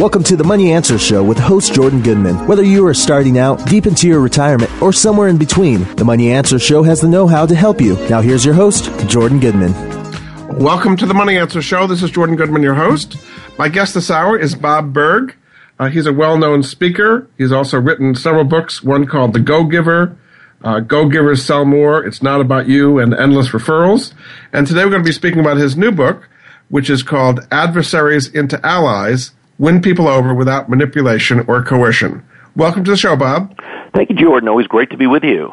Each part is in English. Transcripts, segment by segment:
Welcome to the Money Answer Show with host Jordan Goodman. Whether you are starting out, deep into your retirement, or somewhere in between, the Money Answer Show has the know how to help you. Now, here's your host, Jordan Goodman. Welcome to the Money Answer Show. This is Jordan Goodman, your host. My guest this hour is Bob Burg. Uh, he's a well known speaker. He's also written several books, one called The Go Giver, uh, Go Givers Sell More, It's Not About You, and Endless Referrals. And today we're going to be speaking about his new book, which is called Adversaries into Allies win people over without manipulation or coercion. Welcome to the show, Bob. Thank you, Jordan. Always great to be with you.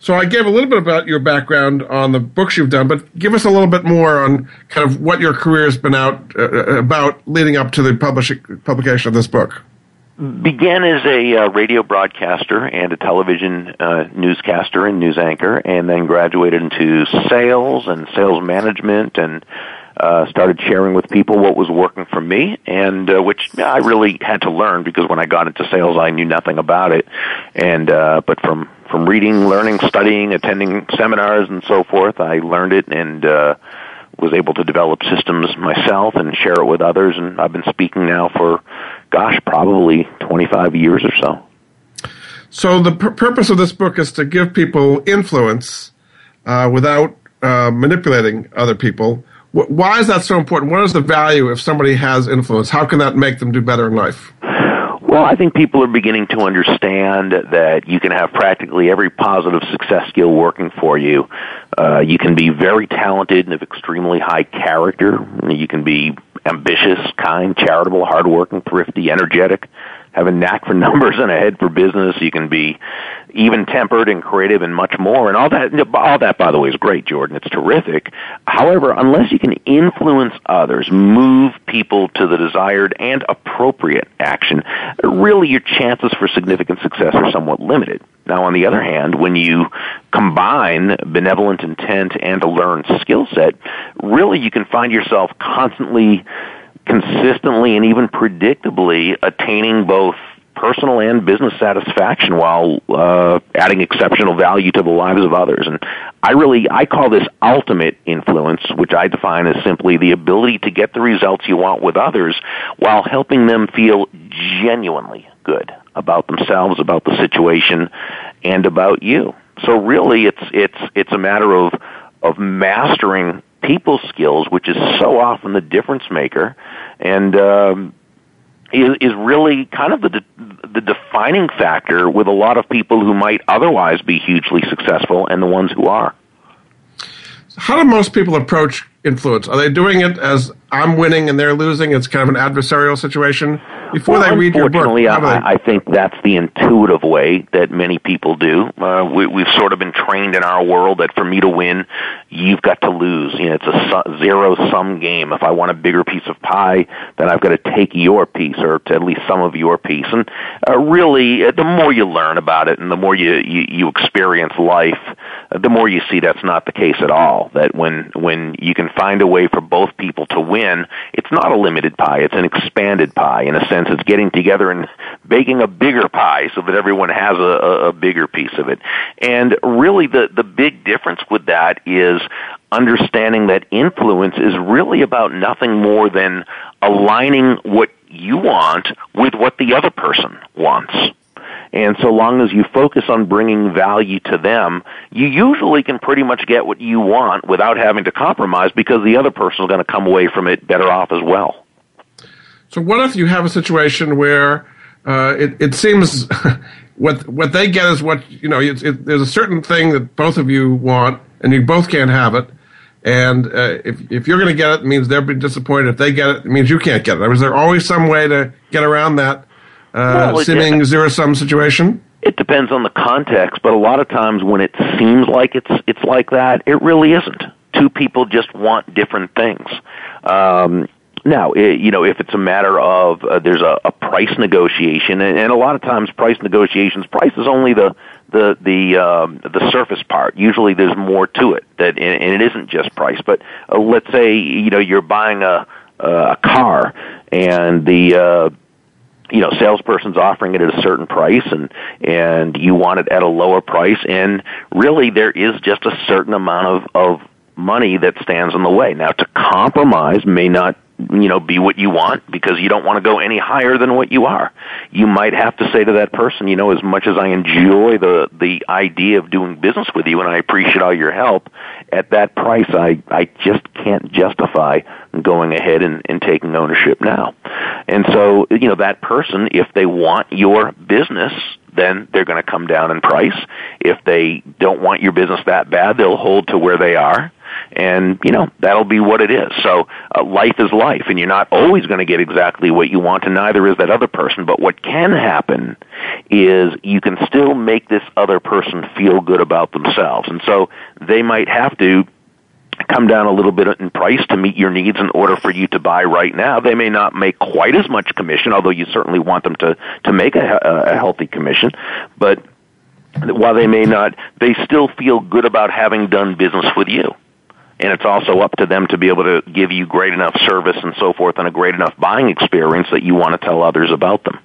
So I gave a little bit about your background on the books you've done, but give us a little bit more on kind of what your career has been out uh, uh about leading up to the publishing, publication of this book. Began as a uh, radio broadcaster and a television uh, newscaster and news anchor, and then graduated into sales and sales management and uh, started sharing with people what was working for me, and uh, which I really had to learn because when I got into sales, I knew nothing about it. And uh, but from from reading, learning, studying, attending seminars, and so forth, I learned it and uh, was able to develop systems myself and share it with others. And I've been speaking now for, gosh, probably 25 years or so. So the pur- purpose of this book is to give people influence uh, without uh, manipulating other people why is that so important? What is the value if somebody has influence? How can that make them do better in life? Well, I think people are beginning to understand that you can have practically every positive success skill working for you. Uh, you can be very talented and of extremely high character. You can be ambitious, kind, charitable, hardworking, thrifty, energetic have a knack for numbers and a head for business. You can be even tempered and creative and much more. And all that, all that, by the way, is great, Jordan. It's terrific. However, unless you can influence others, move people to the desired and appropriate action, really your chances for significant success are somewhat limited. Now, on the other hand, when you combine benevolent intent and a learned skill set, really you can find yourself constantly consistently and even predictably attaining both personal and business satisfaction while uh, adding exceptional value to the lives of others. And I really I call this ultimate influence, which I define as simply the ability to get the results you want with others while helping them feel genuinely good about themselves, about the situation, and about you. So really, it's it's it's a matter of of mastering people skills, which is so often the difference maker, and um, is, is really kind of the de- the defining factor with a lot of people who might otherwise be hugely successful and the ones who are. How do most people approach influence? Are they doing it as I'm winning and they're losing? It's kind of an adversarial situation. Before well, they read your book, I, I, think that's the intuitive way that many people do. Uh, we, we've sort of been trained in our world that for me to win, you've got to lose. You know, it's a su- zero sum game. If I want a bigger piece of pie, then I've got to take your piece or at least some of your piece. And uh, really, uh, the more you learn about it and the more you you, you experience life, uh, the more you see that's not the case at all. That when when you can find a way for both people to win, it's not a limited pie; it's an expanded pie in a sense. It's getting together and baking a bigger pie so that everyone has a, a bigger piece of it. And really the, the big difference with that is understanding that influence is really about nothing more than aligning what you want with what the other person wants. And so long as you focus on bringing value to them, you usually can pretty much get what you want without having to compromise because the other person is going to come away from it better off as well. So what if you have a situation where uh, it, it seems what what they get is what you know. It, it, there's a certain thing that both of you want, and you both can't have it. And uh, if if you're going to get it, it means they'll be disappointed. If they get it, it means you can't get it. Is there always some way to get around that uh, well, seeming zero sum situation? It depends on the context, but a lot of times when it seems like it's it's like that, it really isn't. Two people just want different things. Um, Now, it, you know, if it's a matter of uh, there's a, a price negotiation, and, and a lot of times price negotiations, price is only the the the um, the surface part. Usually, there's more to it that, and, and it isn't just price. But uh, let's say you know you're buying a a car, and the uh, you know salesperson's offering it at a certain price and and you want it at a lower price and really there is just a certain amount of of money that stands in the way. Now to compromise may not you know be what you want because you don't want to go any higher than what you are. You might have to say to that person you know as much as i enjoy the the idea of doing business with you and i appreciate all your help at that price i i just can't justify going ahead and, and taking ownership now. And so you know that person if they want your business then they're going to come down in price if they don't want your business that bad they'll hold to where they are and you know that'll be what it is. So uh, life is life, and you're not always going to get exactly what you want, and neither is that other person. But what can happen is you can still make this other person feel good about themselves, and so they might have to come down a little bit in price to meet your needs in order for you to buy right now. They may not make quite as much commission, although you certainly want them to to make a, a healthy commission, but while they may not, they still feel good about having done business with you and it's also up to them to be able to give you great enough service and so forth and a great enough buying experience that you want to tell others about them.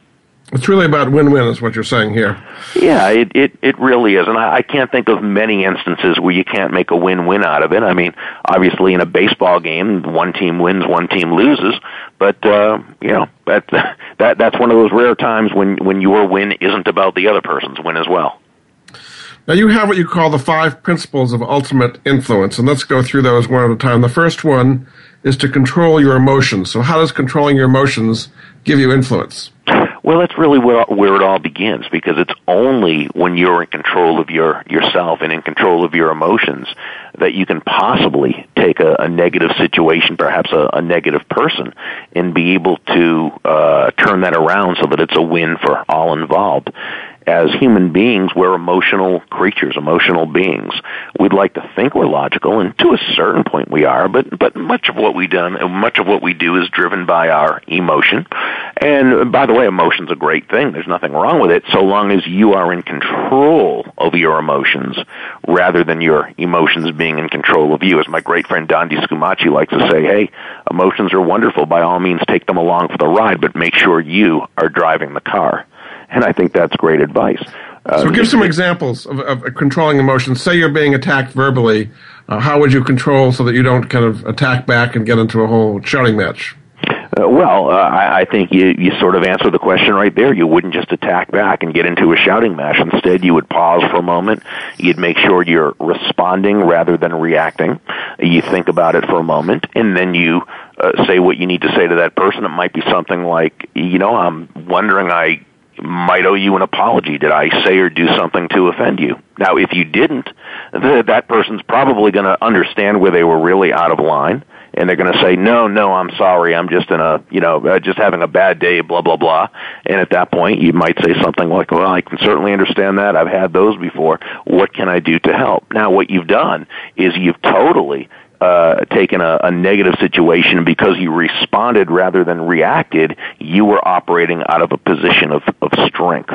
It's really about win-win, is what you're saying here. Yeah, it it, it really is, and I, I can't think of many instances where you can't make a win-win out of it. I mean, obviously, in a baseball game, one team wins, one team loses, but uh, you know that that that's one of those rare times when when your win isn't about the other person's win as well. Now, you have what you call the five principles of ultimate influence, and let's go through those one at a time. The first one is to control your emotions. So, how does controlling your emotions give you influence? Well, that's really where, where it all begins because it's only when you're in control of your yourself and in control of your emotions that you can possibly take a, a negative situation, perhaps a, a negative person, and be able to uh, turn that around so that it's a win for all involved as human beings, we're emotional creatures, emotional beings. We'd like to think we're logical, and to a certain point we are, but, but much of what we do, much of what we do is driven by our emotion. And by the way, emotion's a great thing. There's nothing wrong with it, so long as you are in control of your emotions, rather than your emotions being in control of you. As my great friend Dondi Scumaci likes to say, hey, emotions are wonderful. By all means, take them along for the ride, but make sure you are driving the car and I think that's great advice. Uh, so, give some examples of, of, controlling emotions. Say you're being attacked verbally. Uh, how would you control so that you don't kind of attack back and get into a whole shouting match? Uh, well, uh, I, I think you, you sort of answered the question right there. You wouldn't just attack back and get into a shouting match. Instead, you would pause for a moment. You'd make sure you're responding rather than reacting. You think about it for a moment, and then you uh, say what you need to say to that person. It might be something like, you know, I'm wondering, I might owe you an apology. Did I say or do something to offend you? Now, if you didn't, th- that person's probably going to understand where they were really out of line, and they're going to say, "No, no, I'm sorry. I'm just in a, you know, uh, just having a bad day." Blah blah blah. And at that point, you might say something like, "Well, I can certainly understand that. I've had those before. What can I do to help?" Now, what you've done is you've totally uh, taken a, a negative situation because you responded rather than reacted, you were operating out of a position of, of strength.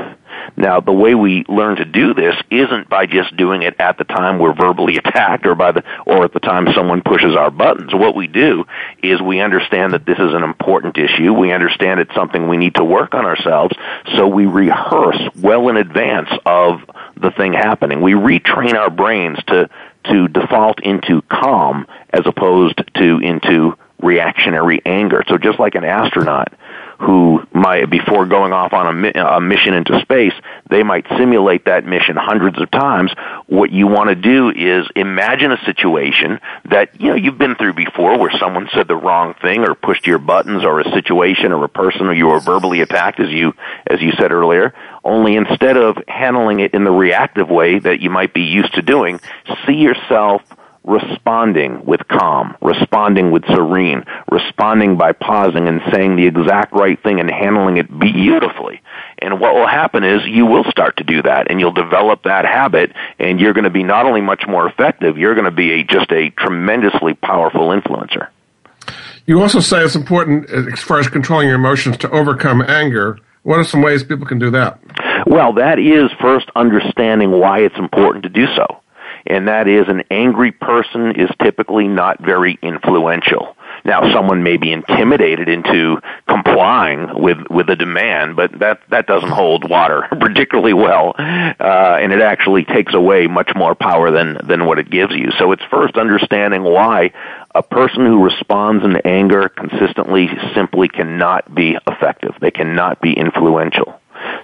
Now, the way we learn to do this isn't by just doing it at the time we're verbally attacked or by the or at the time someone pushes our buttons. What we do is we understand that this is an important issue. We understand it's something we need to work on ourselves, so we rehearse well in advance of the thing happening. We retrain our brains to to default into calm as opposed to into reactionary anger. So just like an astronaut who might, before going off on a, a mission into space, they might simulate that mission hundreds of times. What you want to do is imagine a situation that, you know, you've been through before where someone said the wrong thing or pushed your buttons or a situation or a person or you were verbally attacked as you, as you said earlier. Only instead of handling it in the reactive way that you might be used to doing, see yourself responding with calm, responding with serene, responding by pausing and saying the exact right thing and handling it beautifully. And what will happen is you will start to do that and you'll develop that habit and you're going to be not only much more effective, you're going to be a, just a tremendously powerful influencer. You also say it's important uh, as far as controlling your emotions to overcome anger. What are some ways people can do that? Well, that is first understanding why it's important to do so. And that is an angry person is typically not very influential. Now, someone may be intimidated into complying with with a demand, but that that doesn't hold water particularly well, uh, and it actually takes away much more power than than what it gives you. So it's first understanding why a person who responds in anger consistently simply cannot be effective. They cannot be influential.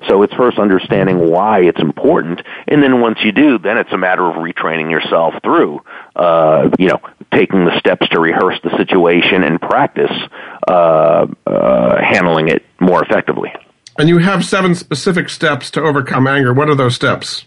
So it's first understanding why it's important, and then once you do, then it's a matter of retraining yourself through, uh, you know, taking the steps to rehearse the situation and practice uh, uh, handling it more effectively. And you have seven specific steps to overcome anger. What are those steps?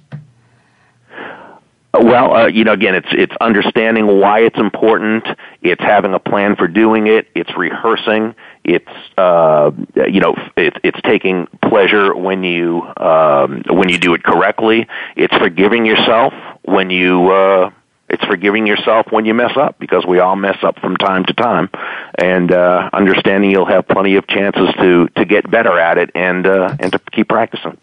Well, uh, you know, again, it's it's understanding why it's important. It's having a plan for doing it. It's rehearsing. It's uh, you know, it's it's taking pleasure when you um, when you do it correctly. It's forgiving yourself when you. Uh, it's forgiving yourself when you mess up because we all mess up from time to time, and uh, understanding you'll have plenty of chances to to get better at it and uh, and to keep practicing.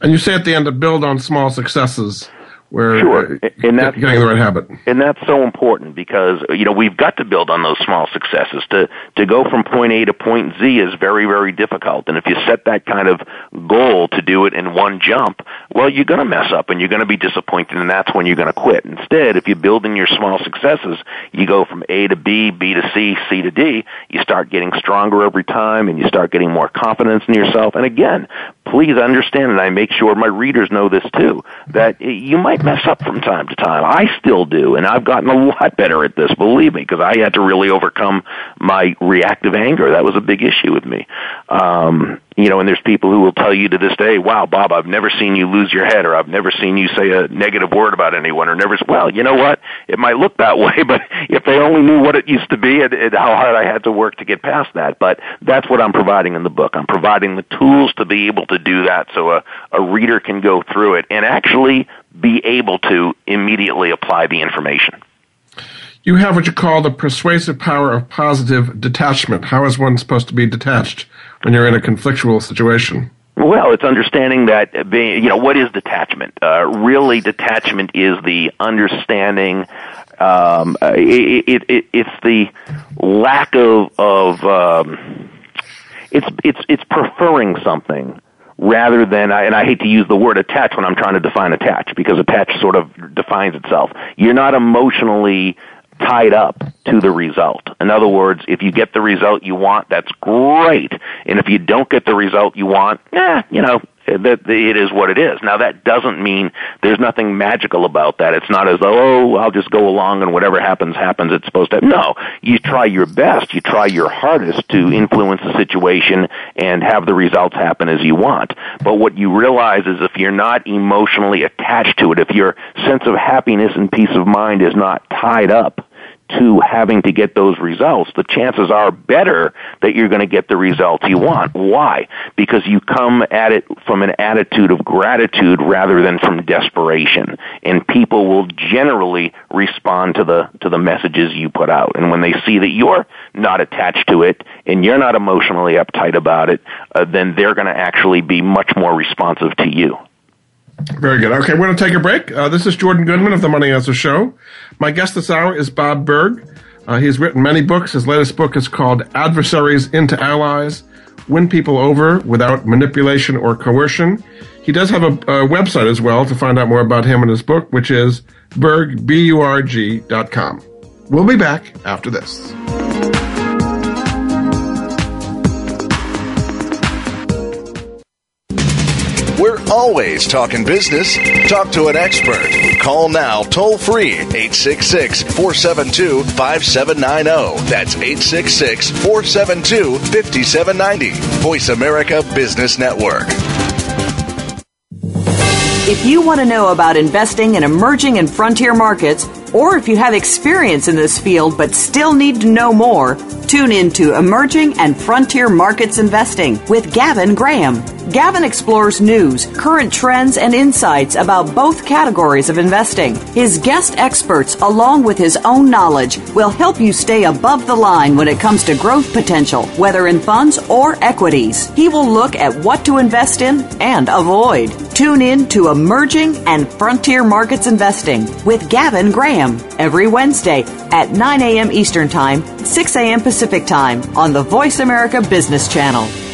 And you say at the end to build on small successes where sure. Uh, and that's, getting the right habit. And that's so important because you know we've got to build on those small successes. To to go from point A to point Z is very very difficult. And if you set that kind of goal to do it in one jump, well, you're going to mess up and you're going to be disappointed, and that's when you're going to quit. Instead, if you build in your small successes, you go from A to B, B to C, C to D. You start getting stronger every time, and you start getting more confidence in yourself. And again, please understand, and I make sure my readers know this too, that you might mess up from time to time. I still do, and I've gotten a lot better at this, believe me, because I had to really overcome my reactive anger. That was a big issue with me. Um, you know, and there's people who will tell you to this day, wow, Bob, I've never seen you lose your head or I've never seen you say a negative word about anyone or never, well, you know what? It might look that way, but if they only knew what it used to be and, and how hard I had to work to get past that. But that's what I'm providing in the book. I'm providing the tools to be able to do that so a, a reader can go through it and actually be able to immediately apply the information. You have what you call the persuasive power of positive detachment. How is one supposed to be detached when you're in a conflictual situation? Well, it's understanding that being, you know, what is detachment? Uh, really, detachment is the understanding. Um, it, it, it, it's the lack of of um, it's it's it's preferring something rather than and I hate to use the word attach when I'm trying to define attach because attach sort of defines itself. You're not emotionally tied up to the result. In other words, if you get the result you want, that's great. And if you don't get the result you want, eh, you know, that it is what it is. Now that doesn't mean there's nothing magical about that. It's not as though, oh, I'll just go along and whatever happens, happens. It's supposed to. No, you try your best. You try your hardest to influence the situation and have the results happen as you want. But what you realize is if you're not emotionally attached to it, if your sense of happiness and peace of mind is not tied up to having to get those results, the chances are better that you're going to get the results you want. Why? Because you come at it from an attitude of gratitude rather than from desperation. And people will generally respond to the, to the messages you put out. And when they see that you're not attached to it and you're not emotionally uptight about it, uh, then they're going to actually be much more responsive to you. Very good. Okay, we're going to take a break. Uh, this is Jordan Goodman of the Money Answer Show. My guest this hour is Bob Burg. Uh, he's written many books. His latest book is called Adversaries into Allies Win People Over Without Manipulation or Coercion. He does have a, a website as well to find out more about him and his book, which is com. We'll be back after this. We're always talking business. Talk to an expert. Call now toll free 866 472 5790. That's 866 472 5790. Voice America Business Network. If you want to know about investing in emerging and frontier markets, or if you have experience in this field but still need to know more, Tune in to Emerging and Frontier Markets Investing with Gavin Graham. Gavin explores news, current trends, and insights about both categories of investing. His guest experts, along with his own knowledge, will help you stay above the line when it comes to growth potential, whether in funds or equities. He will look at what to invest in and avoid. Tune in to Emerging and Frontier Markets Investing with Gavin Graham every Wednesday at 9 a.m. Eastern Time, 6 a.m. Pacific Time on the Voice America Business Channel.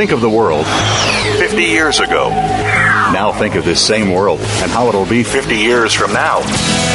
Think of the world 50 years ago. Now think of this same world and how it'll be 50 years from now.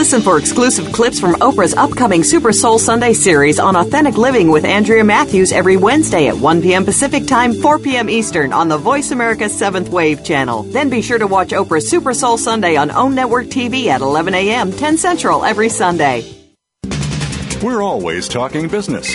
Listen for exclusive clips from Oprah's upcoming Super Soul Sunday series on authentic living with Andrea Matthews every Wednesday at 1 p.m. Pacific Time, 4 p.m. Eastern on the Voice America 7th Wave channel. Then be sure to watch Oprah's Super Soul Sunday on OWN Network TV at 11 a.m., 10 Central every Sunday. We're always talking business.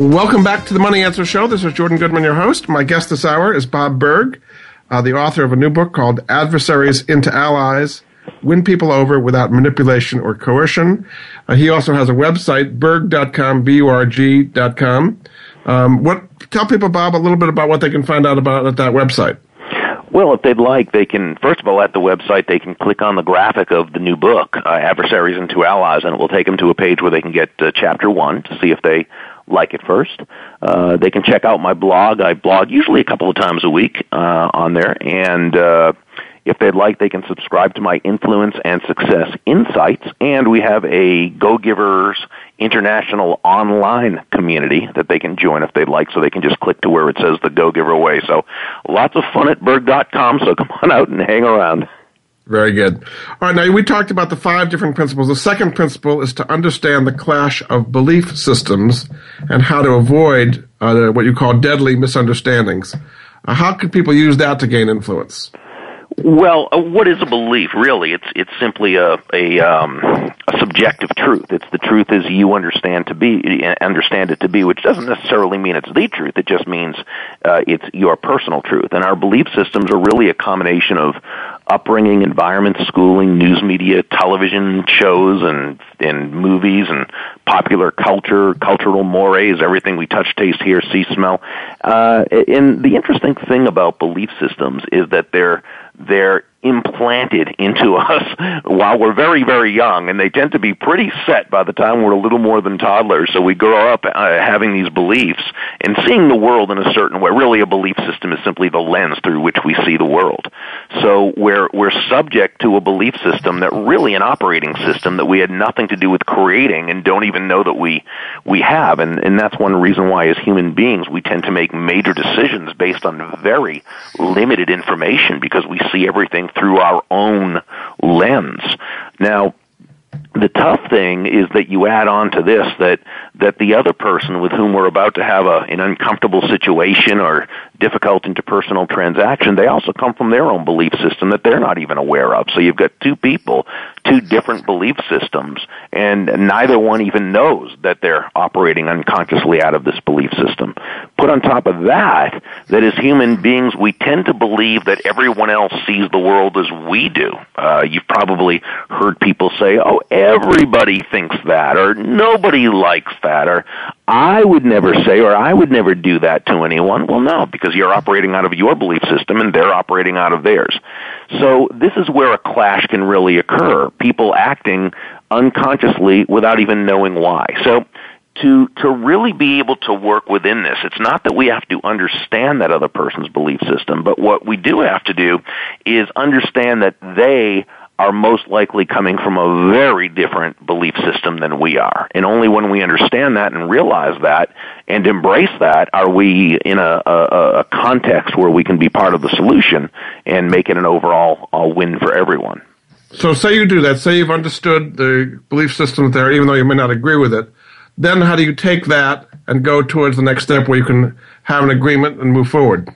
Welcome back to the Money Answer Show. This is Jordan Goodman, your host. My guest this hour is Bob Burg, uh, the author of a new book called Adversaries into Allies Win People Over Without Manipulation or Coercion. Uh, he also has a website, burg.com, B U R G.com. Um, what, tell people, Bob, a little bit about what they can find out about at that website. Well, if they'd like, they can, first of all, at the website, they can click on the graphic of the new book, uh, Adversaries into Allies, and it will take them to a page where they can get uh, chapter one to see if they like it first. Uh, they can check out my blog. I blog usually a couple of times a week uh, on there, and uh, if they'd like, they can subscribe to my Influence and Success Insights, and we have a Go Givers International online community that they can join if they'd like, so they can just click to where it says the Go Giver Way. So lots of fun at burg.com, so come on out and hang around. Very good. All right, now we talked about the five different principles. The second principle is to understand the clash of belief systems and how to avoid uh, what you call deadly misunderstandings. Uh, how can people use that to gain influence? Well, uh, what is a belief? Really, it's it's simply a a, um, a subjective truth. It's the truth as you understand to be understand it to be, which doesn't necessarily mean it's the truth. It just means uh, it's your personal truth. And our belief systems are really a combination of upbringing, environment, schooling, news media, television shows, and and movies, and popular culture, cultural mores, everything we touch, taste, hear, see, smell. Uh, and the interesting thing about belief systems is that they're they're implanted into us while we're very, very young, and they tend to be pretty set by the time we're a little more than toddlers. So we grow up uh, having these beliefs and seeing the world in a certain way. Really, a belief system is simply the lens through which we see the world. So we're we're subject to a belief system that really an operating system that we had nothing to do with creating and don't even know that we we have. And and that's one reason why, as human beings, we tend to make major decisions based on very limited information because we see everything through our own lens. Now, the tough thing is that you add on to this that that the other person with whom we're about to have a, an uncomfortable situation or difficult interpersonal transaction, they also come from their own belief system that they're not even aware of. So you've got two people two different belief systems, and neither one even knows that they're operating unconsciously out of this belief system. Put on top of that, that as human beings, we tend to believe that everyone else sees the world as we do. Uh, you've probably heard people say, oh, everybody thinks that, or nobody likes that, or I would never say, or I would never do that to anyone. Well, no, because you're operating out of your belief system and they're operating out of theirs. So this is where a clash can really occur. People acting unconsciously without even knowing why. So to to really be able to work within this it's not that we have to understand that other person's belief system but what we do have to do is understand that they are most likely coming from a very different belief system than we are. And only when we understand that and realize that and embrace that are we in a, a, a context where we can be part of the solution and make it an overall win for everyone. So, say you do that. Say you've understood the belief system there, even though you may not agree with it. Then, how do you take that and go towards the next step where you can have an agreement and move forward?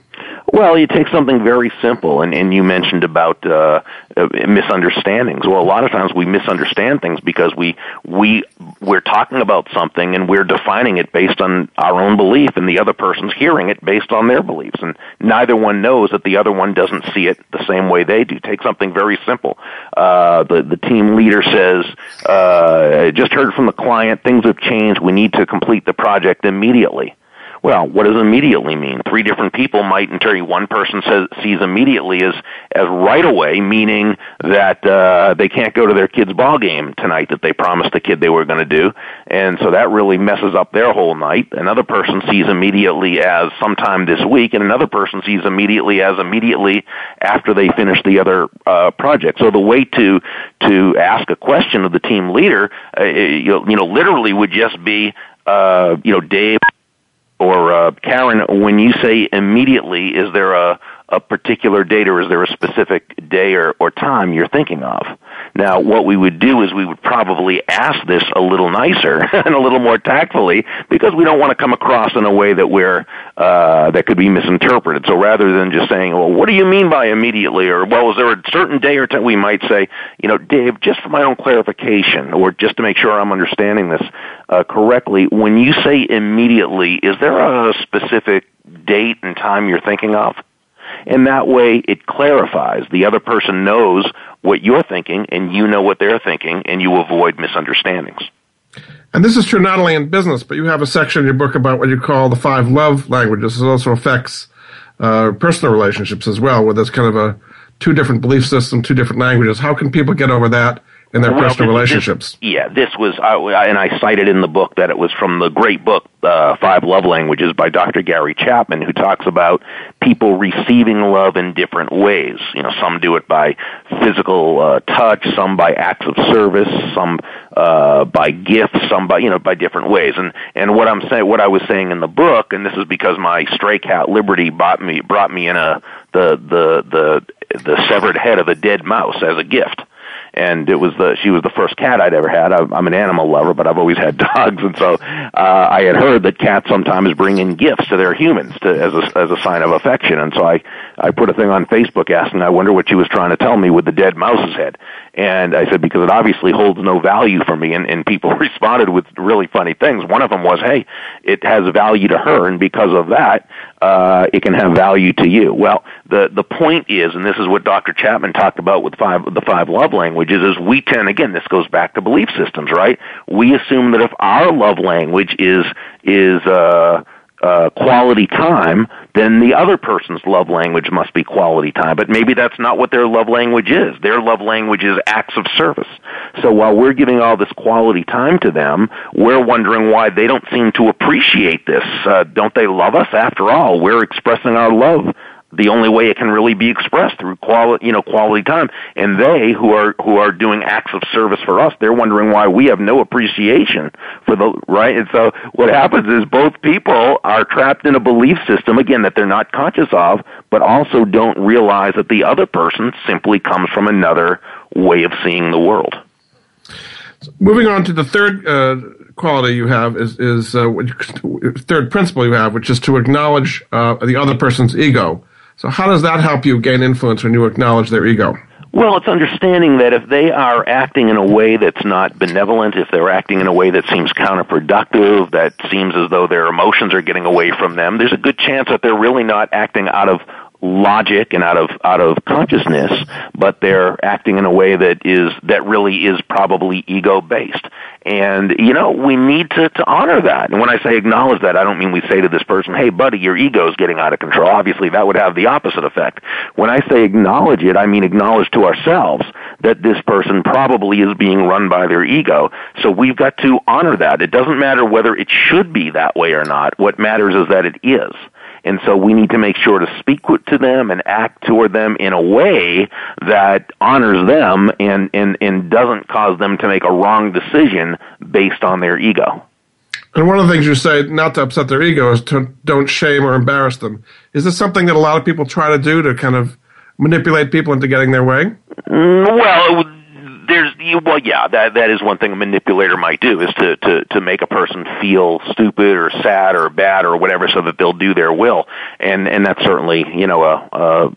Well, you take something very simple, and, and you mentioned about uh, uh, misunderstandings. Well, a lot of times we misunderstand things because we we we're talking about something and we're defining it based on our own belief, and the other person's hearing it based on their beliefs, and neither one knows that the other one doesn't see it the same way they do. Take something very simple. Uh, the the team leader says, uh, "Just heard from the client, things have changed. We need to complete the project immediately." Well, what does immediately mean? Three different people might interpret. One person says sees immediately as as right away, meaning that uh, they can't go to their kid's ball game tonight that they promised the kid they were going to do, and so that really messes up their whole night. Another person sees immediately as sometime this week, and another person sees immediately as immediately after they finish the other uh, project. So the way to to ask a question of the team leader, uh, you, know, you know, literally would just be, uh, you know, Dave or uh, Karen, when you say immediately, is there a, a particular date or is there a specific day or, or time you're thinking of? Now, what we would do is we would probably ask this a little nicer and a little more tactfully because we don't want to come across in a way that we're uh, that could be misinterpreted. So rather than just saying, "Well, what do you mean by immediately?" or "Well, is there a certain day or time?" we might say, "You know, Dave, just for my own clarification, or just to make sure I'm understanding this uh, correctly, when you say immediately, is there a specific date and time you're thinking of?" And that way it clarifies. The other person knows what you're thinking and you know what they're thinking and you avoid misunderstandings. And this is true not only in business, but you have a section in your book about what you call the five love languages. It also affects uh, personal relationships as well, where there's kind of a two different belief systems, two different languages. How can people get over that in their well, personal this, relationships. This, yeah, this was, I, and I cited in the book that it was from the great book, uh, Five Love Languages by Dr. Gary Chapman, who talks about people receiving love in different ways. You know, some do it by physical uh, touch, some by acts of service, some uh, by gifts, some by, you know, by different ways. And, and what I'm saying, what I was saying in the book, and this is because my stray cat Liberty bought me, brought me in a, the, the, the, the severed head of a dead mouse as a gift and it was the she was the first cat I'd ever had. I'm an animal lover, but I've always had dogs, and so uh, I had heard that cats sometimes bring in gifts to their humans to, as a as a sign of affection, and so I I put a thing on Facebook asking, I wonder what she was trying to tell me with the dead mouse's head, and I said because it obviously holds no value for me, and, and people responded with really funny things. One of them was, hey, it has value to her, and because of that, uh, it can have value to you. Well, the the point is, and this is what Dr. Chapman talked about with five the five love languages, is we tend again this goes back to belief systems, right? We assume that if our love language is is uh, uh, quality time, then the other person's love language must be quality time. But maybe that's not what their love language is. Their love language is acts of service. So while we're giving all this quality time to them, we're wondering why they don't seem to appreciate this. Uh, don't they love us? After all, we're expressing our love the only way it can really be expressed through quality, you know, quality time. And they who are who are doing acts of service for us, they're wondering why we have no appreciation for the right. And so what happens is both people are trapped in a belief system again that they're not conscious of, but also don't realize that the other person simply comes from another way of seeing the world. Moving on to the third uh, quality you have is is uh, third principle you have, which is to acknowledge uh, the other person's ego. So how does that help you gain influence when you acknowledge their ego? Well, it's understanding that if they are acting in a way that's not benevolent, if they're acting in a way that seems counterproductive, that seems as though their emotions are getting away from them, there's a good chance that they're really not acting out of logic and out of out of consciousness, but they're acting in a way that is that really is probably ego based. And you know, we need to to honor that. And when I say acknowledge that, I don't mean we say to this person, "Hey, buddy, your ego is getting out of control." Obviously, that would have the opposite effect. When I say acknowledge it, I mean acknowledge to ourselves that this person probably is being run by their ego. So we've got to honor that. It doesn't matter whether it should be that way or not. What matters is that it is. And so we need to make sure to speak to them and act toward them in a way that honors them and, and, and doesn't cause them to make a wrong decision based on their ego. And one of the things you say, not to upset their ego, is to don't shame or embarrass them. Is this something that a lot of people try to do to kind of manipulate people into getting their way? Mm, well, there's well yeah that that is one thing a manipulator might do is to to to make a person feel stupid or sad or bad or whatever so that they'll do their will and and that's certainly you know a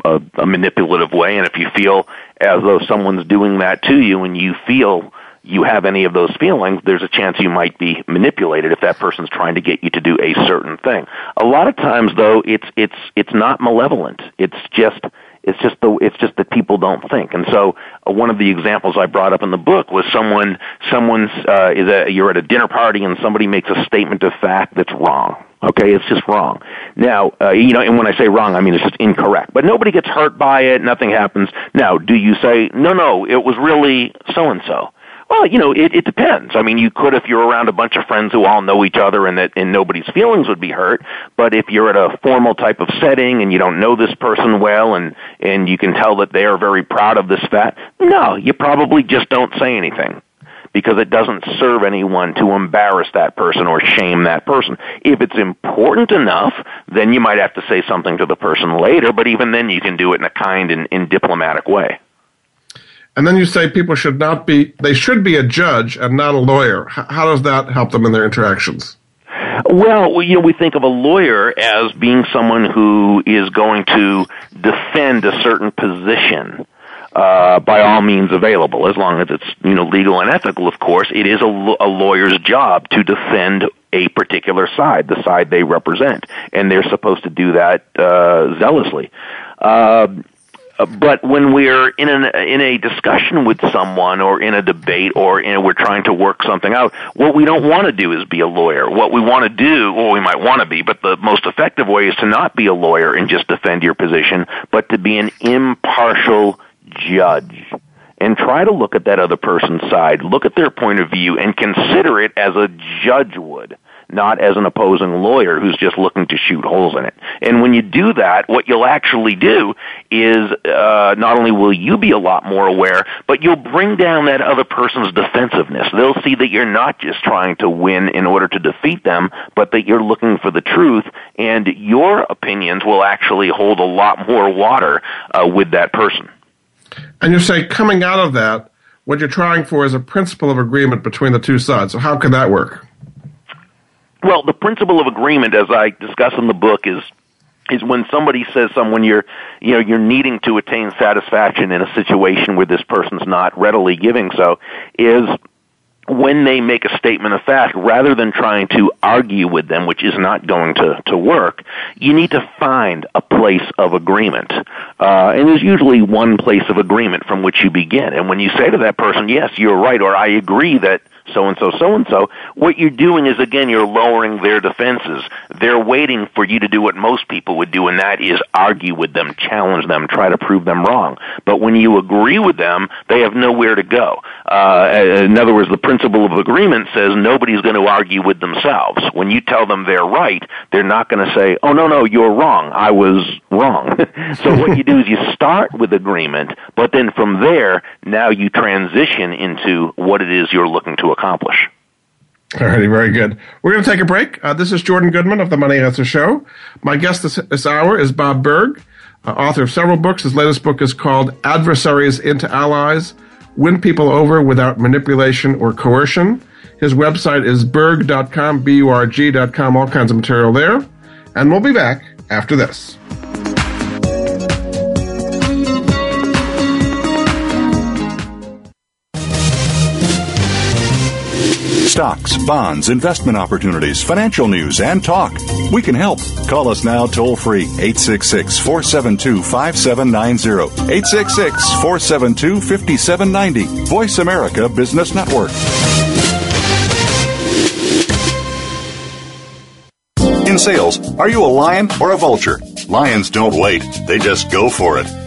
a, a manipulative way and if you feel as though someone's doing that to you and you feel you have any of those feelings, there's a chance you might be manipulated if that person's trying to get you to do a certain thing. A lot of times though, it's, it's, it's not malevolent. It's just, it's just the it's just that people don't think. And so uh, one of the examples I brought up in the book was someone someone's uh, is a you're at a dinner party and somebody makes a statement of fact that's wrong. Okay, it's just wrong. Now, uh, you know, and when I say wrong, I mean it's just incorrect. But nobody gets hurt by it. Nothing happens. Now, do you say no? No, it was really so and so. Well, you know, it, it depends. I mean, you could if you're around a bunch of friends who all know each other and that and nobody's feelings would be hurt. But if you're at a formal type of setting and you don't know this person well and and you can tell that they are very proud of this fact, no, you probably just don't say anything because it doesn't serve anyone to embarrass that person or shame that person. If it's important enough, then you might have to say something to the person later, but even then you can do it in a kind and in diplomatic way. And then you say people should not be, they should be a judge and not a lawyer. How does that help them in their interactions? Well, you know, we think of a lawyer as being someone who is going to defend a certain position. Uh, by all means available, as long as it's you know legal and ethical. Of course, it is a, a lawyer's job to defend a particular side, the side they represent, and they're supposed to do that uh, zealously. Uh, Uh, but when we're in an in a discussion with someone or in a debate or in, we're trying to work something out, what we don't want to do is be a lawyer. What we want to do, well, we might want to be, but the most effective way is to not be a lawyer and just defend your position, but to be an impartial judge and try to look at that other person's side, look at their point of view, and consider it as a judge would not as an opposing lawyer who's just looking to shoot holes in it. And when you do that, what you'll actually do is uh, not only will you be a lot more aware, but you'll bring down that other person's defensiveness. They'll see that you're not just trying to win in order to defeat them, but that you're looking for the truth, and your opinions will actually hold a lot more water uh, with that person. And you say coming out of that, what you're trying for is a principle of agreement between the two sides. So how can that work? Well, the principle of agreement, as I discuss in the book, is is when somebody says someone you're you know you're needing to attain satisfaction in a situation where this person's not readily giving so is when they make a statement of fact, rather than trying to argue with them, which is not going to, to work, you need to find a place of agreement. Uh, and there's usually one place of agreement from which you begin. And when you say to that person, yes, you're right, or I agree that so and so, so and so, what you're doing is again, you're lowering their defenses. They're waiting for you to do what most people would do, and that is argue with them, challenge them, try to prove them wrong. But when you agree with them, they have nowhere to go. Uh, in other words, the principle of agreement says nobody's going to argue with themselves. When you tell them they're right, they're not going to say, oh no, no, you're wrong. I was wrong. so what you do is you start with agreement, but then from there, now you transition into what it is you're looking to. All righty, very good. We're going to take a break. Uh, this is Jordan Goodman of the Money Answer Show. My guest this, this hour is Bob Burg, uh, author of several books. His latest book is called Adversaries into Allies Win People Over Without Manipulation or Coercion. His website is burg.com, B U R G.com, all kinds of material there. And we'll be back after this. Stocks, bonds, investment opportunities, financial news, and talk. We can help. Call us now toll free 866 472 5790. 866 472 5790. Voice America Business Network. In sales, are you a lion or a vulture? Lions don't wait, they just go for it.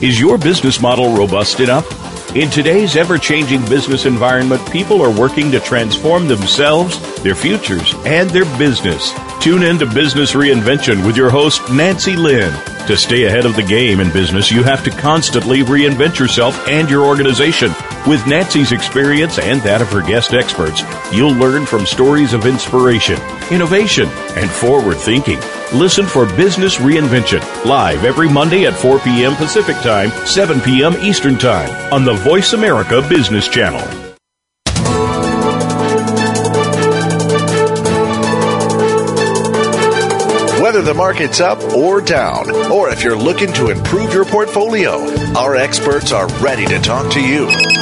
Is your business model robust enough? In today's ever changing business environment, people are working to transform themselves, their futures, and their business. Tune in to Business Reinvention with your host, Nancy Lynn. To stay ahead of the game in business, you have to constantly reinvent yourself and your organization. With Nancy's experience and that of her guest experts, you'll learn from stories of inspiration, innovation, and forward thinking. Listen for Business Reinvention live every Monday at 4 p.m. Pacific Time, 7 p.m. Eastern Time on the Voice America Business Channel. Whether the market's up or down, or if you're looking to improve your portfolio, our experts are ready to talk to you.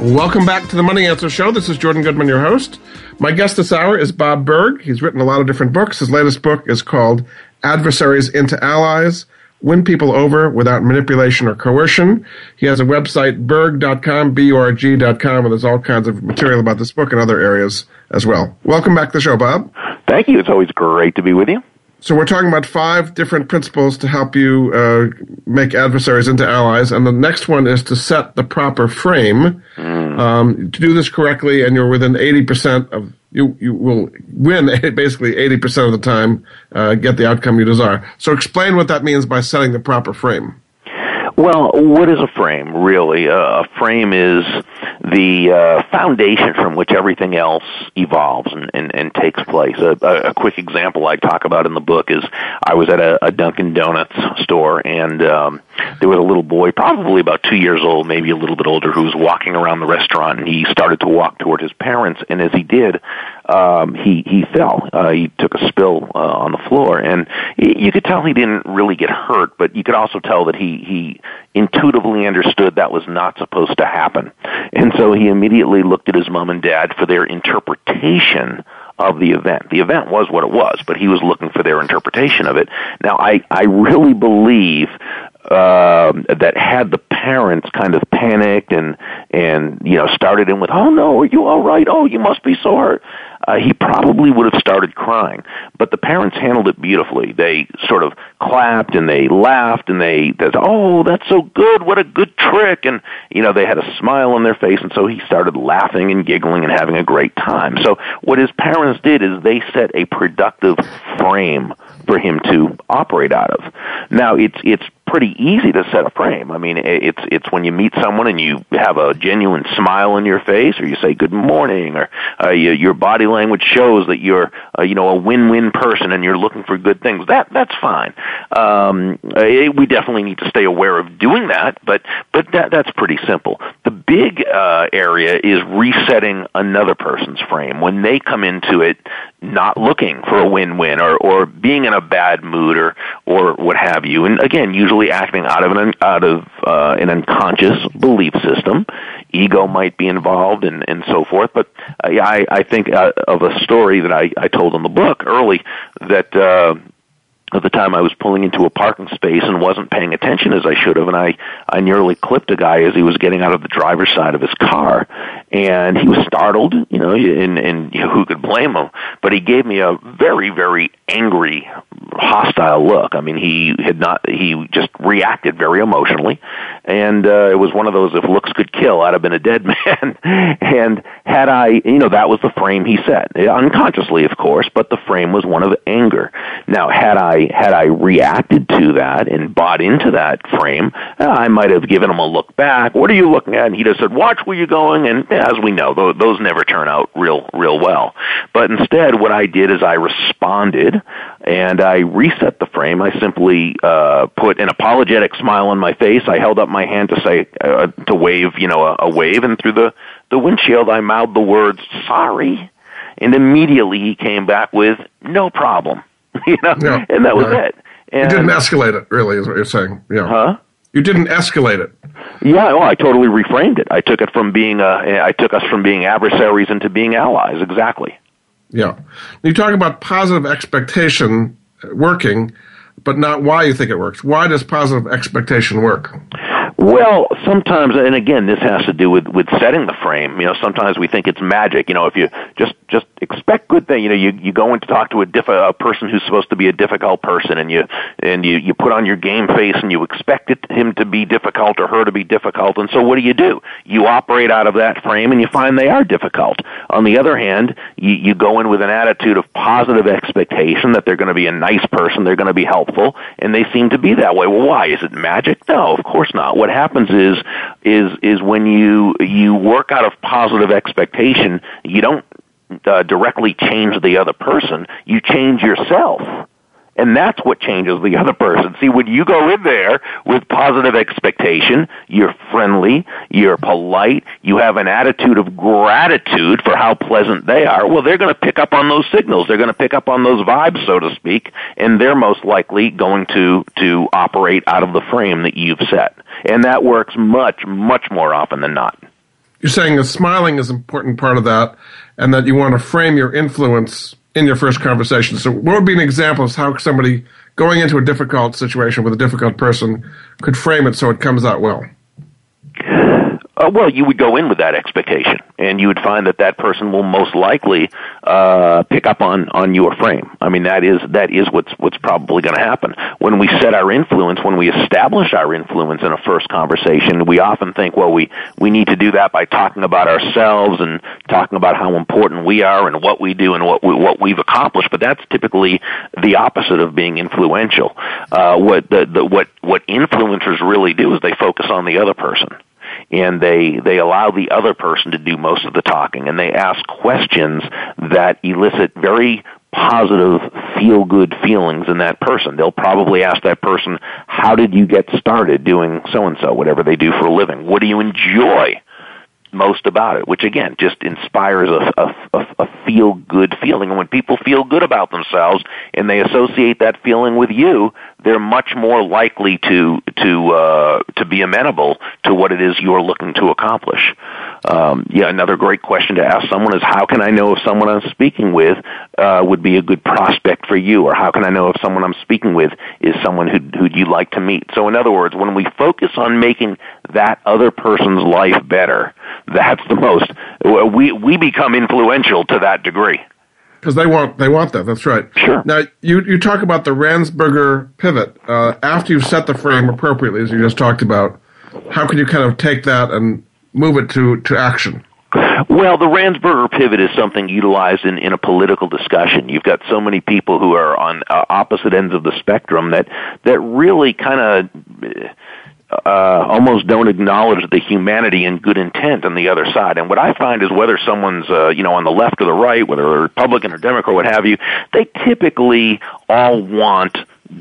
Welcome back to the Money Answer Show. This is Jordan Goodman, your host. My guest this hour is Bob Burg. He's written a lot of different books. His latest book is called Adversaries into Allies win people over without manipulation or coercion. He has a website, burg.com, B-U-R-G.com, and there's all kinds of material about this book and other areas as well. Welcome back to the show, Bob. Thank you. It's always great to be with you. So we're talking about five different principles to help you uh, make adversaries into allies, and the next one is to set the proper frame. Mm. Um, to do this correctly, and you're within eighty percent of you, you will win basically eighty percent of the time, uh, get the outcome you desire. So explain what that means by setting the proper frame. Well, what is a frame, really? Uh, a frame is the uh, foundation from which everything else evolves and, and, and takes place. A, a, quick example I talk about in the book is I was at a, a Dunkin' Donuts store, and um, there was a little boy, probably about two years old, maybe a little bit older, who was walking around the restaurant, and he started to walk toward his parents, and as he did, um, he he fell. Uh, he took a spill uh, on the floor, and you could tell he didn't really get hurt, but you could also tell that he he intuitively understood that was not supposed to happen, and so he immediately looked at his mom and dad for their interpretation of the event. The event was what it was, but he was looking for their interpretation of it. Now, I I really believe uh, that had the parents kind of panicked and and you know started in with, "Oh no, are you all right? Oh, you must be so hurt." uh, he probably would have started crying. But the parents handled it beautifully. They sort of clapped and they laughed and they, they said, "Oh, that's so good! What a good trick!" And you know, they had a smile on their face, and so he started laughing and giggling and having a great time. So what his parents did is they set a productive frame for him to operate out of. Now it's it's pretty easy to set a frame. I mean, it's it's when you meet someone and you have a genuine smile on your face, or you say good morning, or uh, you, your body language shows that you're uh, you know a win-win person and you're looking for good things. That that's fine. Um, it, we definitely need to stay aware of doing that, but but that that's pretty simple. The big uh, area is resetting another person's frame when they come into it not looking for a win-win or or being in a bad mood or or what have you. And again, usually acting out of an out of uh, an unconscious belief system. Ego might be involved and and so forth. But uh, I I think uh, of a story that I I told in the book early that. Uh, at the time I was pulling into a parking space and wasn't paying attention as I should have, and I I nearly clipped a guy as he was getting out of the driver's side of his car, and he was startled, you know, and and who could blame him? But he gave me a very very angry, hostile look. I mean, he had not he just reacted very emotionally, and uh, it was one of those if looks could kill, I'd have been a dead man. and had I, you know, that was the frame he set, unconsciously, of course, but the frame was one of anger. Now, had I had I reacted to that and bought into that frame, uh, I might have given him a look back. What are you looking at? And he'd have said, "Watch where you're going." And as we know, those, those never turn out real real well. But instead, what I did is I responded and I reset the frame. I simply uh, put an apologetic smile on my face. I held up my hand to say uh, to wave, you know, a, a wave, and through the the windshield, I mouthed the words "sorry," and immediately he came back with "no problem." you know, yeah, and that was right. it. And, you didn't escalate it, really, is what you're saying. Yeah. Huh? You didn't escalate it. Yeah, well, I totally reframed it. I took it from being, uh, I took us from being adversaries into being allies. Exactly. Yeah. You talk about positive expectation working, but not why you think it works. Why does positive expectation work? Well, sometimes, and again, this has to do with with setting the frame. You know, sometimes we think it's magic. You know, if you just just expect good thing, you know, you you go in to talk to a diff a person who's supposed to be a difficult person, and you and you you put on your game face, and you expect it, him to be difficult or her to be difficult, and so what do you do? You operate out of that frame, and you find they are difficult. On the other hand, you you go in with an attitude of positive expectation that they're going to be a nice person, they're going to be helpful, and they seem to be that way. Well, why is it magic? No, of course not. What happens is is is when you you work out of positive expectation, you don't uh, directly change the other person, you change yourself. And that's what changes the other person. See, when you go in there with positive expectation, you're friendly, you're polite, you have an attitude of gratitude for how pleasant they are, well, they're going to pick up on those signals. They're going to pick up on those vibes, so to speak, and they're most likely going to, to operate out of the frame that you've set. And that works much, much more often than not. You're saying the smiling is an important part of that, and that you want to frame your influence in your first conversation. So, what would be an example of how somebody going into a difficult situation with a difficult person could frame it so it comes out well? Uh, well, you would go in with that expectation, and you would find that that person will most likely uh, pick up on on your frame. I mean, that is that is what's what's probably going to happen when we set our influence, when we establish our influence in a first conversation. We often think, well, we we need to do that by talking about ourselves and talking about how important we are and what we do and what we, what we've accomplished. But that's typically the opposite of being influential. Uh, what the, the what what influencers really do is they focus on the other person and they they allow the other person to do most of the talking and they ask questions that elicit very positive feel good feelings in that person. They'll probably ask that person, "How did you get started doing so and so, whatever they do for a living? What do you enjoy?" most about it, which again just inspires a, a, a a feel good feeling. And when people feel good about themselves and they associate that feeling with you, they're much more likely to to uh, to be amenable to what it is you're looking to accomplish. Um, yeah, another great question to ask someone is how can I know if someone I'm speaking with uh, would be a good prospect for you, or how can I know if someone I'm speaking with is someone who who'd you like to meet? So, in other words, when we focus on making that other person's life better, that's the most we we become influential to that degree because they want they want that. That's right. Sure. Now you you talk about the Ransberger pivot uh, after you've set the frame appropriately, as you just talked about. How can you kind of take that and move it to to action? Well, the Ransberger pivot is something utilized in, in a political discussion. You've got so many people who are on uh, opposite ends of the spectrum that that really kind of uh, almost don't acknowledge the humanity and good intent on the other side. And what I find is whether someone's, uh, you know, on the left or the right, whether a Republican or Democrat, or what have you, they typically all want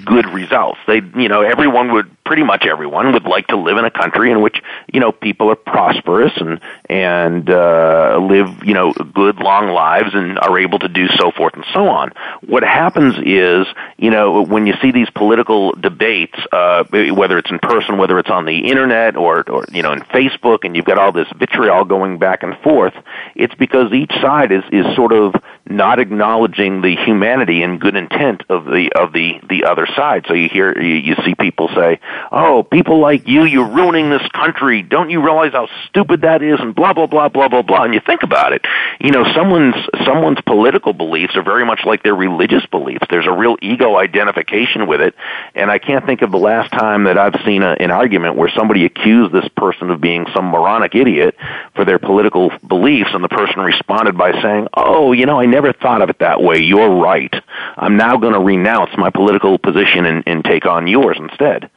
good results. They, you know, everyone would pretty much everyone would like to live in a country in which you know people are prosperous and and uh, live you know good long lives and are able to do so forth and so on. What happens is you know when you see these political debates, uh, whether it's in person, whether it's on the internet or or you know in Facebook, and you've got all this vitriol going back and forth, it's because each side is is sort of not acknowledging the humanity and good intent of the of the the other side. So you hear you, you see people say, "Oh, people like you, you're ruining this country. Don't you realize how stupid that is?" and blah blah blah blah blah blah. And you think about it, you know, someone's someone's political beliefs are very much like their religious beliefs. There's a real ego identification with it, and I can't think of the last time that I've seen a, an argument where somebody accused this person of being some moronic idiot for their political beliefs, and the person responded by saying, "Oh, you know, I never thought of it that way. You're right. I'm now going to renounce my political position and, and take on yours instead."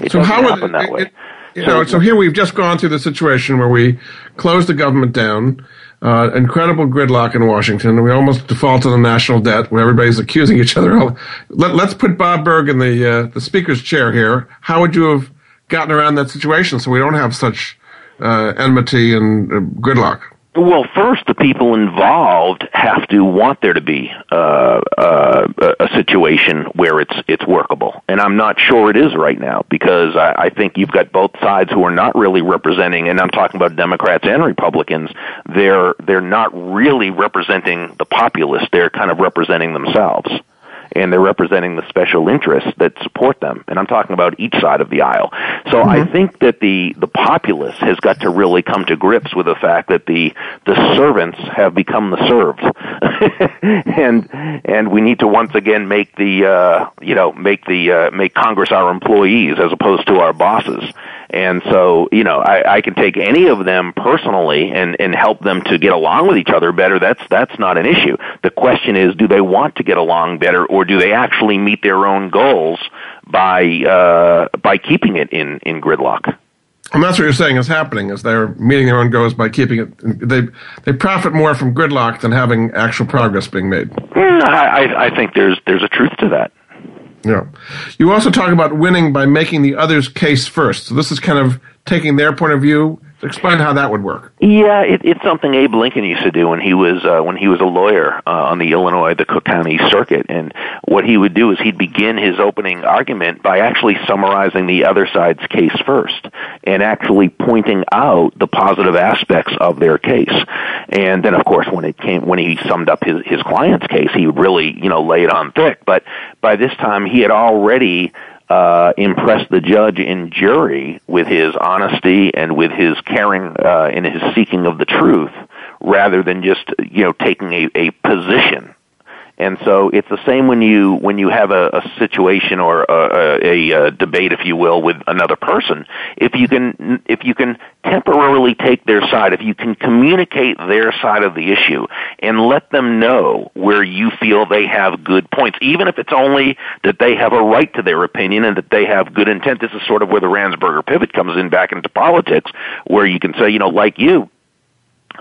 It so doesn't how happen would, that it, way. It, you know, so here we've just gone through the situation where we closed the government down, uh, incredible gridlock in Washington. We almost defaulted on the national debt where everybody's accusing each other. Let, us put Bob Burg in the uh, the speaker's chair here. How would you have gotten around that situation so we don't have such uh, enmity and uh, gridlock? Well, first, the people involved have to want there to be uh, uh, a situation where it's it's workable, and I'm not sure it is right now because I, I think you've got both sides who are not really representing, and I'm talking about Democrats and Republicans. They're they're not really representing the populace; they're kind of representing themselves and they're representing the special interests that support them. And I'm talking about each side of the aisle. So mm-hmm. I think that the the populace has got to really come to grips with the fact that the the servants have become the served, and and we need to once again make the uh, you know make the uh, make Congress our employees as opposed to our bosses. And so, you know, I, I can take any of them personally and, and help them to get along with each other better. That's, that's not an issue. The question is, do they want to get along better or do they actually meet their own goals by, uh, by keeping it in, in gridlock? And that's what you're saying is happening is they're meeting their own goals by keeping it. They they profit more from gridlock than having actual progress being made. Mm, I, I think there's there's a truth to that. Yeah. You also talk about winning by making the other's case first. So this is kind of taking their point of view Explain how that would work. Yeah, it, it's something Abe Lincoln used to do when he was uh, when he was a lawyer uh, on the Illinois, the Cook County Circuit. And what he would do is he'd begin his opening argument by actually summarizing the other side's case first, and actually pointing out the positive aspects of their case. And then, of course, when it came when he summed up his his client's case, he would really you know lay it on thick. But by this time, he had already uh, impress the judge and jury with his honesty and with his caring uh, and his seeking of the truth, rather than just you know taking a, a position and so it's the same when you when you have a, a situation or a, a, a debate, if you will, with another person. If you can if you can temporarily take their side, if you can communicate their side of the issue and let them know where you feel they have good points, even if it's only that they have a right to their opinion and that they have good intent. This is sort of where the Ransberger pivot comes in back into politics, where you can say, you know, like you,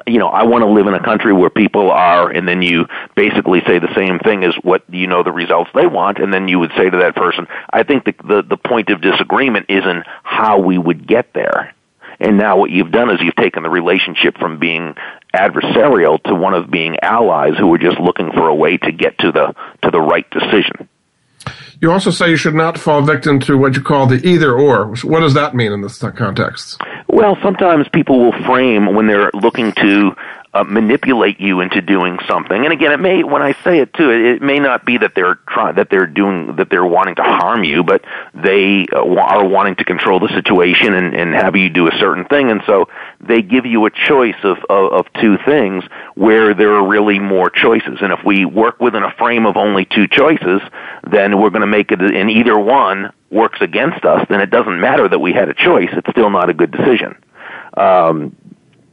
you know, I want to live in a country where people are, and then you basically say the same thing as what you know the results they want, and then you would say to that person, I think the the, the point of disagreement is in how we would get there. And now what you've done is you've taken the relationship from being adversarial to one of being allies who are just looking for a way to get to the to the right decision. You also say you should not fall victim to what you call the either or. What does that mean in this context? Well, sometimes people will frame when they're looking to uh, manipulate you into doing something. And again, it may when I say it too, it, it may not be that they're trying that they're doing that they're wanting to harm you, but they uh, are wanting to control the situation and, and have you do a certain thing. And so they give you a choice of, of of two things where there are really more choices. And if we work within a frame of only two choices, then we're going to make it in either one works against us. Then it doesn't matter that we had a choice; it's still not a good decision. Um,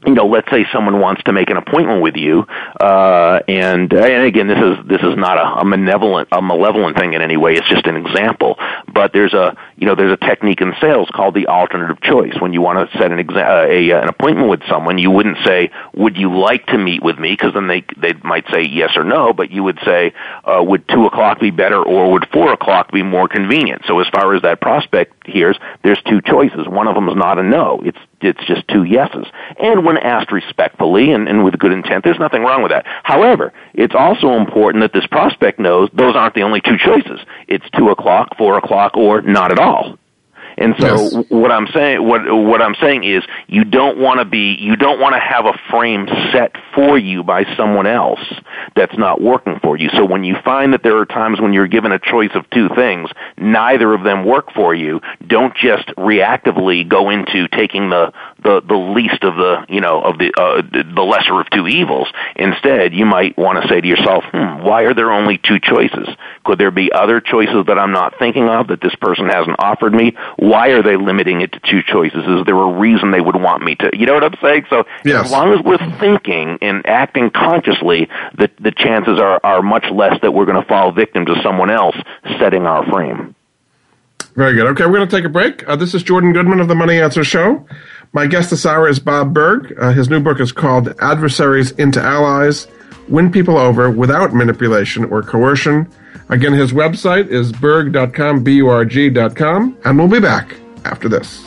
you know, let's say someone wants to make an appointment with you, uh, and and again, this is this is not a, a malevolent a malevolent thing in any way. It's just an example. but there's a you know there's a technique in sales called the alternative choice. When you want to set an exa- uh, a, an appointment with someone, you wouldn't say, "Would you like to meet with me?" Because then they they might say yes or no, but you would say, uh, "Would two o'clock be better, or would four o'clock be more convenient?" So as far as that prospect hears, there's two choices. One of them is not a no. It's it's just two yeses. And when asked respectfully and, and with good intent, there's nothing wrong with that. However, it's also important that this prospect knows those aren't the only two choices. It's two o'clock, four o'clock, or not at all. And so yes. what I'm saying what what I'm saying is you don't want to be you don't want to have a frame set for you by someone else that's not working for you. So when you find that there are times when you're given a choice of two things, neither of them work for you, don't just reactively go into taking the the the least of the you know of the uh, the lesser of two evils. Instead, you might want to say to yourself, "Hmm, why are there only two choices? Could there be other choices that I'm not thinking of that this person hasn't offered me? Why are they limiting it to two choices? Is there a reason they would want me to? You know what I'm saying? So yes. as long as we're thinking and acting consciously, the the chances are are much less that we're going to fall victim to someone else setting our frame. Very good. Okay, we're going to take a break. Uh, this is Jordan Goodman of the Money Answer Show. My guest this hour is Bob Burg. Uh, his new book is called Adversaries into Allies Win People Over Without Manipulation or Coercion. Again, his website is burg.com, B U R G.com, and we'll be back after this.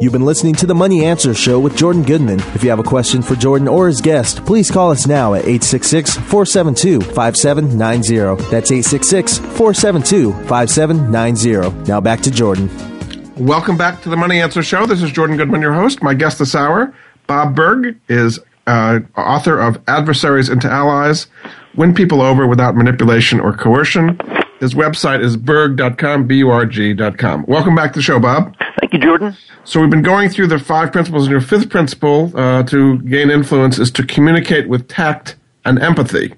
You've been listening to the Money Answer Show with Jordan Goodman. If you have a question for Jordan or his guest, please call us now at 866 472 5790. That's 866 472 5790. Now back to Jordan. Welcome back to the Money Answer Show. This is Jordan Goodman, your host. My guest this hour, Bob Burg, is uh, author of Adversaries into Allies Win People Over Without Manipulation or Coercion. His website is burg.com, B-U-R-G.com. Welcome back to the show, Bob. Thank you, Jordan. So we've been going through the five principles, and your fifth principle uh, to gain influence is to communicate with tact and empathy.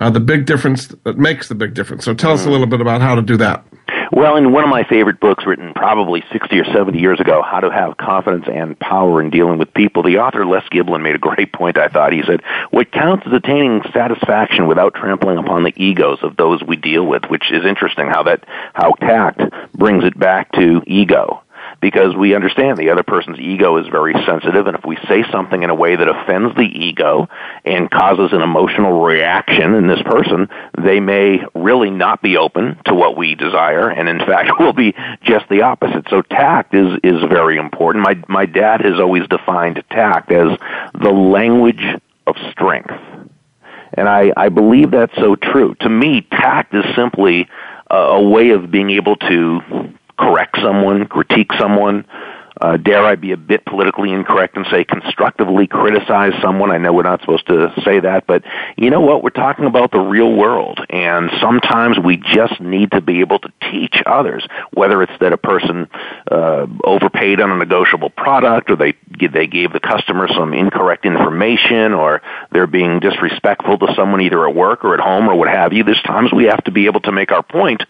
Uh, the big difference that makes the big difference. So tell us a little bit about how to do that. Well, in one of my favorite books written probably 60 or 70 years ago, How to Have Confidence and Power in Dealing with People, the author Les Giblin made a great point, I thought. He said, What counts is attaining satisfaction without trampling upon the egos of those we deal with, which is interesting how that, how tact brings it back to ego because we understand the other person's ego is very sensitive, and if we say something in a way that offends the ego and causes an emotional reaction in this person, they may really not be open to what we desire, and in fact will be just the opposite. So tact is is very important. My my dad has always defined tact as the language of strength. And I, I believe that's so true. To me, tact is simply a, a way of being able to correct someone, critique someone, uh, dare I be a bit politically incorrect and say constructively criticize someone. I know we're not supposed to say that, but you know what? We're talking about the real world, and sometimes we just need to be able to teach others, whether it's that a person uh, overpaid on a negotiable product, or they they gave the customer some incorrect information, or they're being disrespectful to someone either at work or at home or what have you. There's times we have to be able to make our point,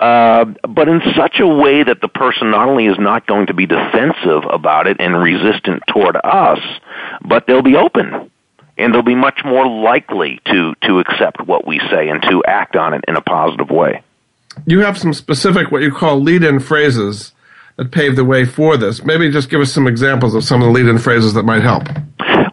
uh, but in such a way that the person not only is not going to be defensive about it and resistant toward us, but they'll be open and they'll be much more likely to to accept what we say and to act on it in a positive way. You have some specific what you call lead-in phrases that pave the way for this. Maybe just give us some examples of some of the lead-in phrases that might help.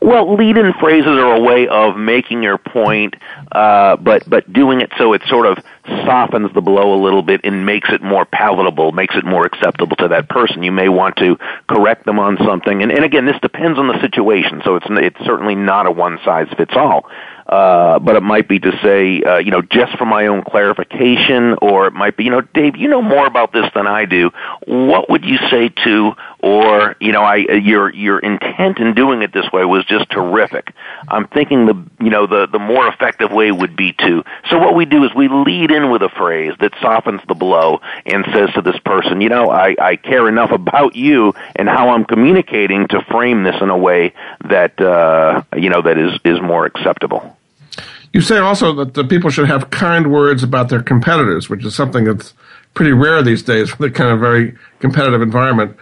Well, lead-in phrases are a way of making your point, uh, but but doing it so it sort of softens the blow a little bit and makes it more palatable, makes it more acceptable to that person. You may want to correct them on something, and, and again, this depends on the situation. So it's it's certainly not a one size fits all. Uh, but it might be to say, uh, you know, just for my own clarification, or it might be, you know, Dave, you know more about this than I do. What would you say to, or you know, I your your intent in doing it this way was just terrific. I'm thinking the you know the the more effective way would be to. So what we do is we lead in with a phrase that softens the blow and says to this person, you know, I I care enough about you and how I'm communicating to frame this in a way that uh, you know that is is more acceptable. You say also that the people should have kind words about their competitors, which is something that's pretty rare these days with the kind of very competitive environment.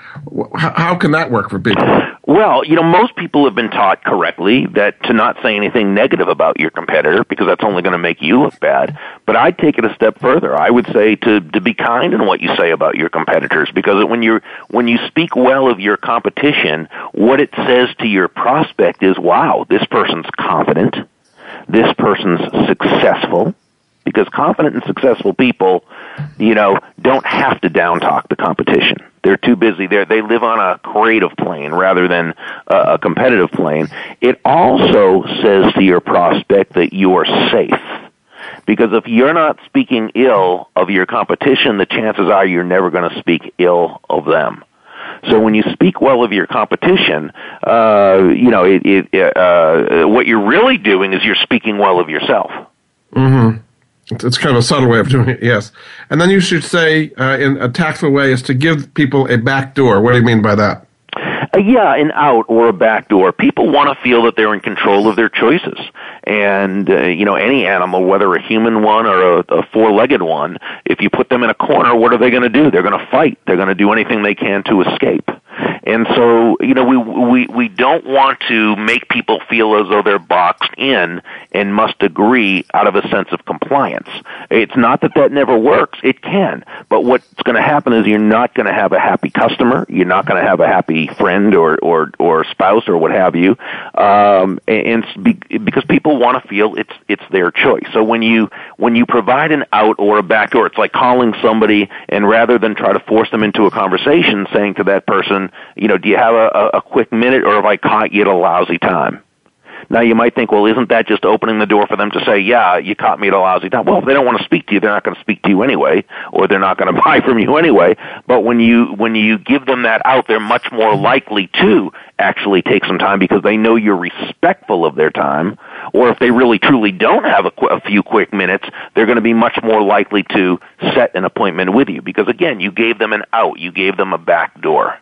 How can that work for people? Well, you know, most people have been taught correctly that to not say anything negative about your competitor because that's only going to make you look bad. But I'd take it a step further. I would say to to be kind in what you say about your competitors because when you when you speak well of your competition, what it says to your prospect is, "Wow, this person's confident." this person's successful because confident and successful people, you know, don't have to down talk the competition. They're too busy. They they live on a creative plane rather than a, a competitive plane. It also says to your prospect that you are safe. Because if you're not speaking ill of your competition, the chances are you're never going to speak ill of them. So when you speak well of your competition, uh, you know, it, it, uh, what you're really doing is you're speaking well of yourself. Mm-hmm. It's kind of a subtle way of doing it, yes. And then you should say, uh, in a tactful way, is to give people a back door. What do you mean by that? Uh, yeah, an out or a back door. People want to feel that they're in control of their choices. And, uh, you know, any animal, whether a human one or a, a four-legged one, if you put them in a corner, what are they going to do? They're going to fight. They're going to do anything they can to escape. And so, you know, we, we, we don't want to make people feel as though they're boxed in and must agree out of a sense of compliance. It's not that that never works. It can. But what's going to happen is you're not going to have a happy customer. You're not going to have a happy friend or, or, or spouse or what have you. Um, and, and because people want to feel it's, it's their choice. So when you, when you provide an out or a back door, it's like calling somebody and rather than try to force them into a conversation saying to that person, you know, do you have a, a quick minute or have I caught you at a lousy time? Now you might think, well, isn't that just opening the door for them to say, yeah, you caught me at a lousy time? Well, if they don't want to speak to you, they're not going to speak to you anyway, or they're not going to buy from you anyway. But when you, when you give them that out, they're much more likely to actually take some time because they know you're respectful of their time. Or if they really truly don't have a, qu- a few quick minutes, they're going to be much more likely to set an appointment with you because again, you gave them an out, you gave them a back door.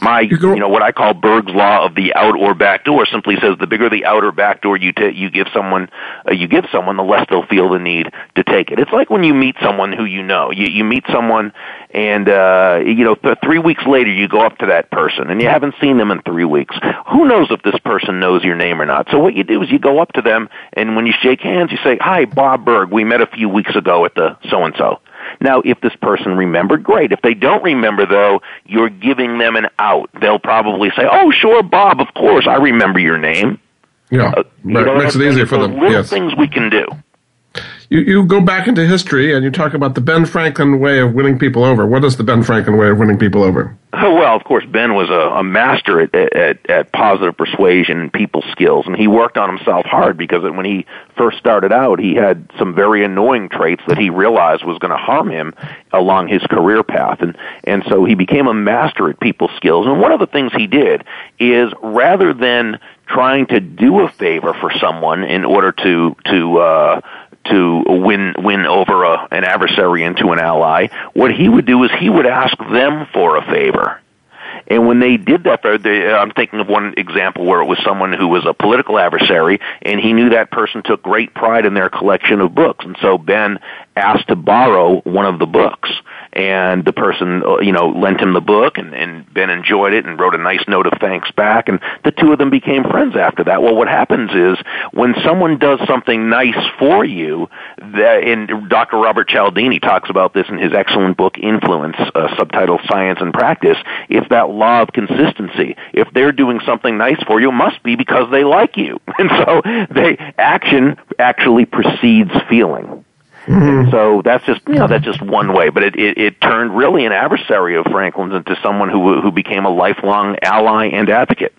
My, you know, what I call Burg's law of the out or back door simply says the bigger the outer back door you t- you give someone, uh, you give someone, the less they'll feel the need to take it. It's like when you meet someone who you know. You you meet someone, and uh, you know, th- three weeks later you go up to that person, and you haven't seen them in three weeks. Who knows if this person knows your name or not? So what you do is you go up to them, and when you shake hands, you say, "Hi, Bob Burg. We met a few weeks ago at the so and so." Now, if this person remembered, great. If they don't remember, though, you're giving them an out. They'll probably say, "Oh, sure, Bob. Of course, I remember your name." Yeah, uh, know, makes it easier for them. Little yes. things we can do. You, you go back into history and you talk about the Ben Franklin way of winning people over. What is the Ben Franklin way of winning people over? Oh, well, of course, Ben was a, a master at, at, at positive persuasion and people skills, and he worked on himself hard because when he first started out, he had some very annoying traits that he realized was going to harm him along his career path, and and so he became a master at people skills. And one of the things he did is rather than trying to do a favor for someone in order to to uh, to win win over a, an adversary into an ally, what he would do is he would ask them for a favor. And when they did that, they, I'm thinking of one example where it was someone who was a political adversary, and he knew that person took great pride in their collection of books, and so Ben asked to borrow one of the books and the person uh, you know lent him the book and, and Ben enjoyed it and wrote a nice note of thanks back and the two of them became friends after that. Well what happens is when someone does something nice for you that and Dr. Robert Cialdini talks about this in his excellent book Influence uh, subtitled Science and Practice it's that law of consistency if they're doing something nice for you it must be because they like you and so they action actually precedes feeling Mm-hmm. So that's just you know that's just one way, but it, it it turned really an adversary of Franklin's into someone who who became a lifelong ally and advocate.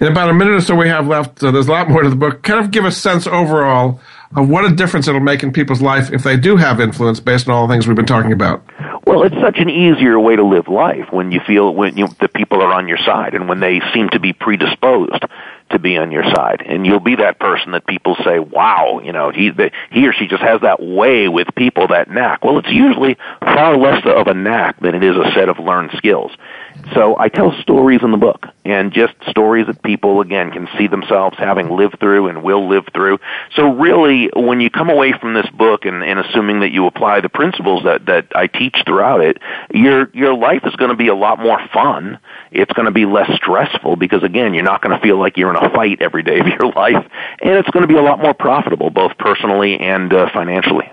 In about a minute or so we have left, uh, there's a lot more to the book. Kind of give a sense overall of what a difference it'll make in people's life if they do have influence based on all the things we've been talking about. Well, it's such an easier way to live life when you feel when you, the people are on your side and when they seem to be predisposed to be on your side. And you'll be that person that people say, wow, you know, he, the, he or she just has that way with people, that knack. Well, it's usually far less of a knack than it is a set of learned skills. So I tell stories in the book, and just stories that people, again, can see themselves having lived through and will live through. So really, when you come away from this book and, and assuming that you apply the principles that, that I teach throughout it, your, your life is going to be a lot more fun. It's going to be less stressful because, again, you're not going to feel like you're in a fight every day of your life, and it's going to be a lot more profitable, both personally and uh, financially.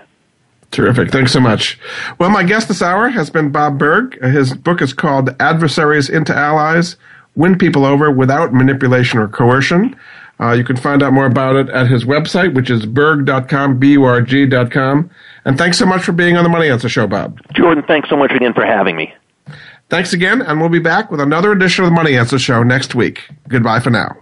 Terrific. Thanks so much. Well, my guest this hour has been Bob Burg. His book is called Adversaries into Allies Win People Over Without Manipulation or Coercion. Uh, you can find out more about it at his website, which is burg.com, B-U-R-G.com. And thanks so much for being on the Money Answer Show, Bob. Jordan, thanks so much again for having me. Thanks again, and we'll be back with another edition of the Money Answer Show next week. Goodbye for now.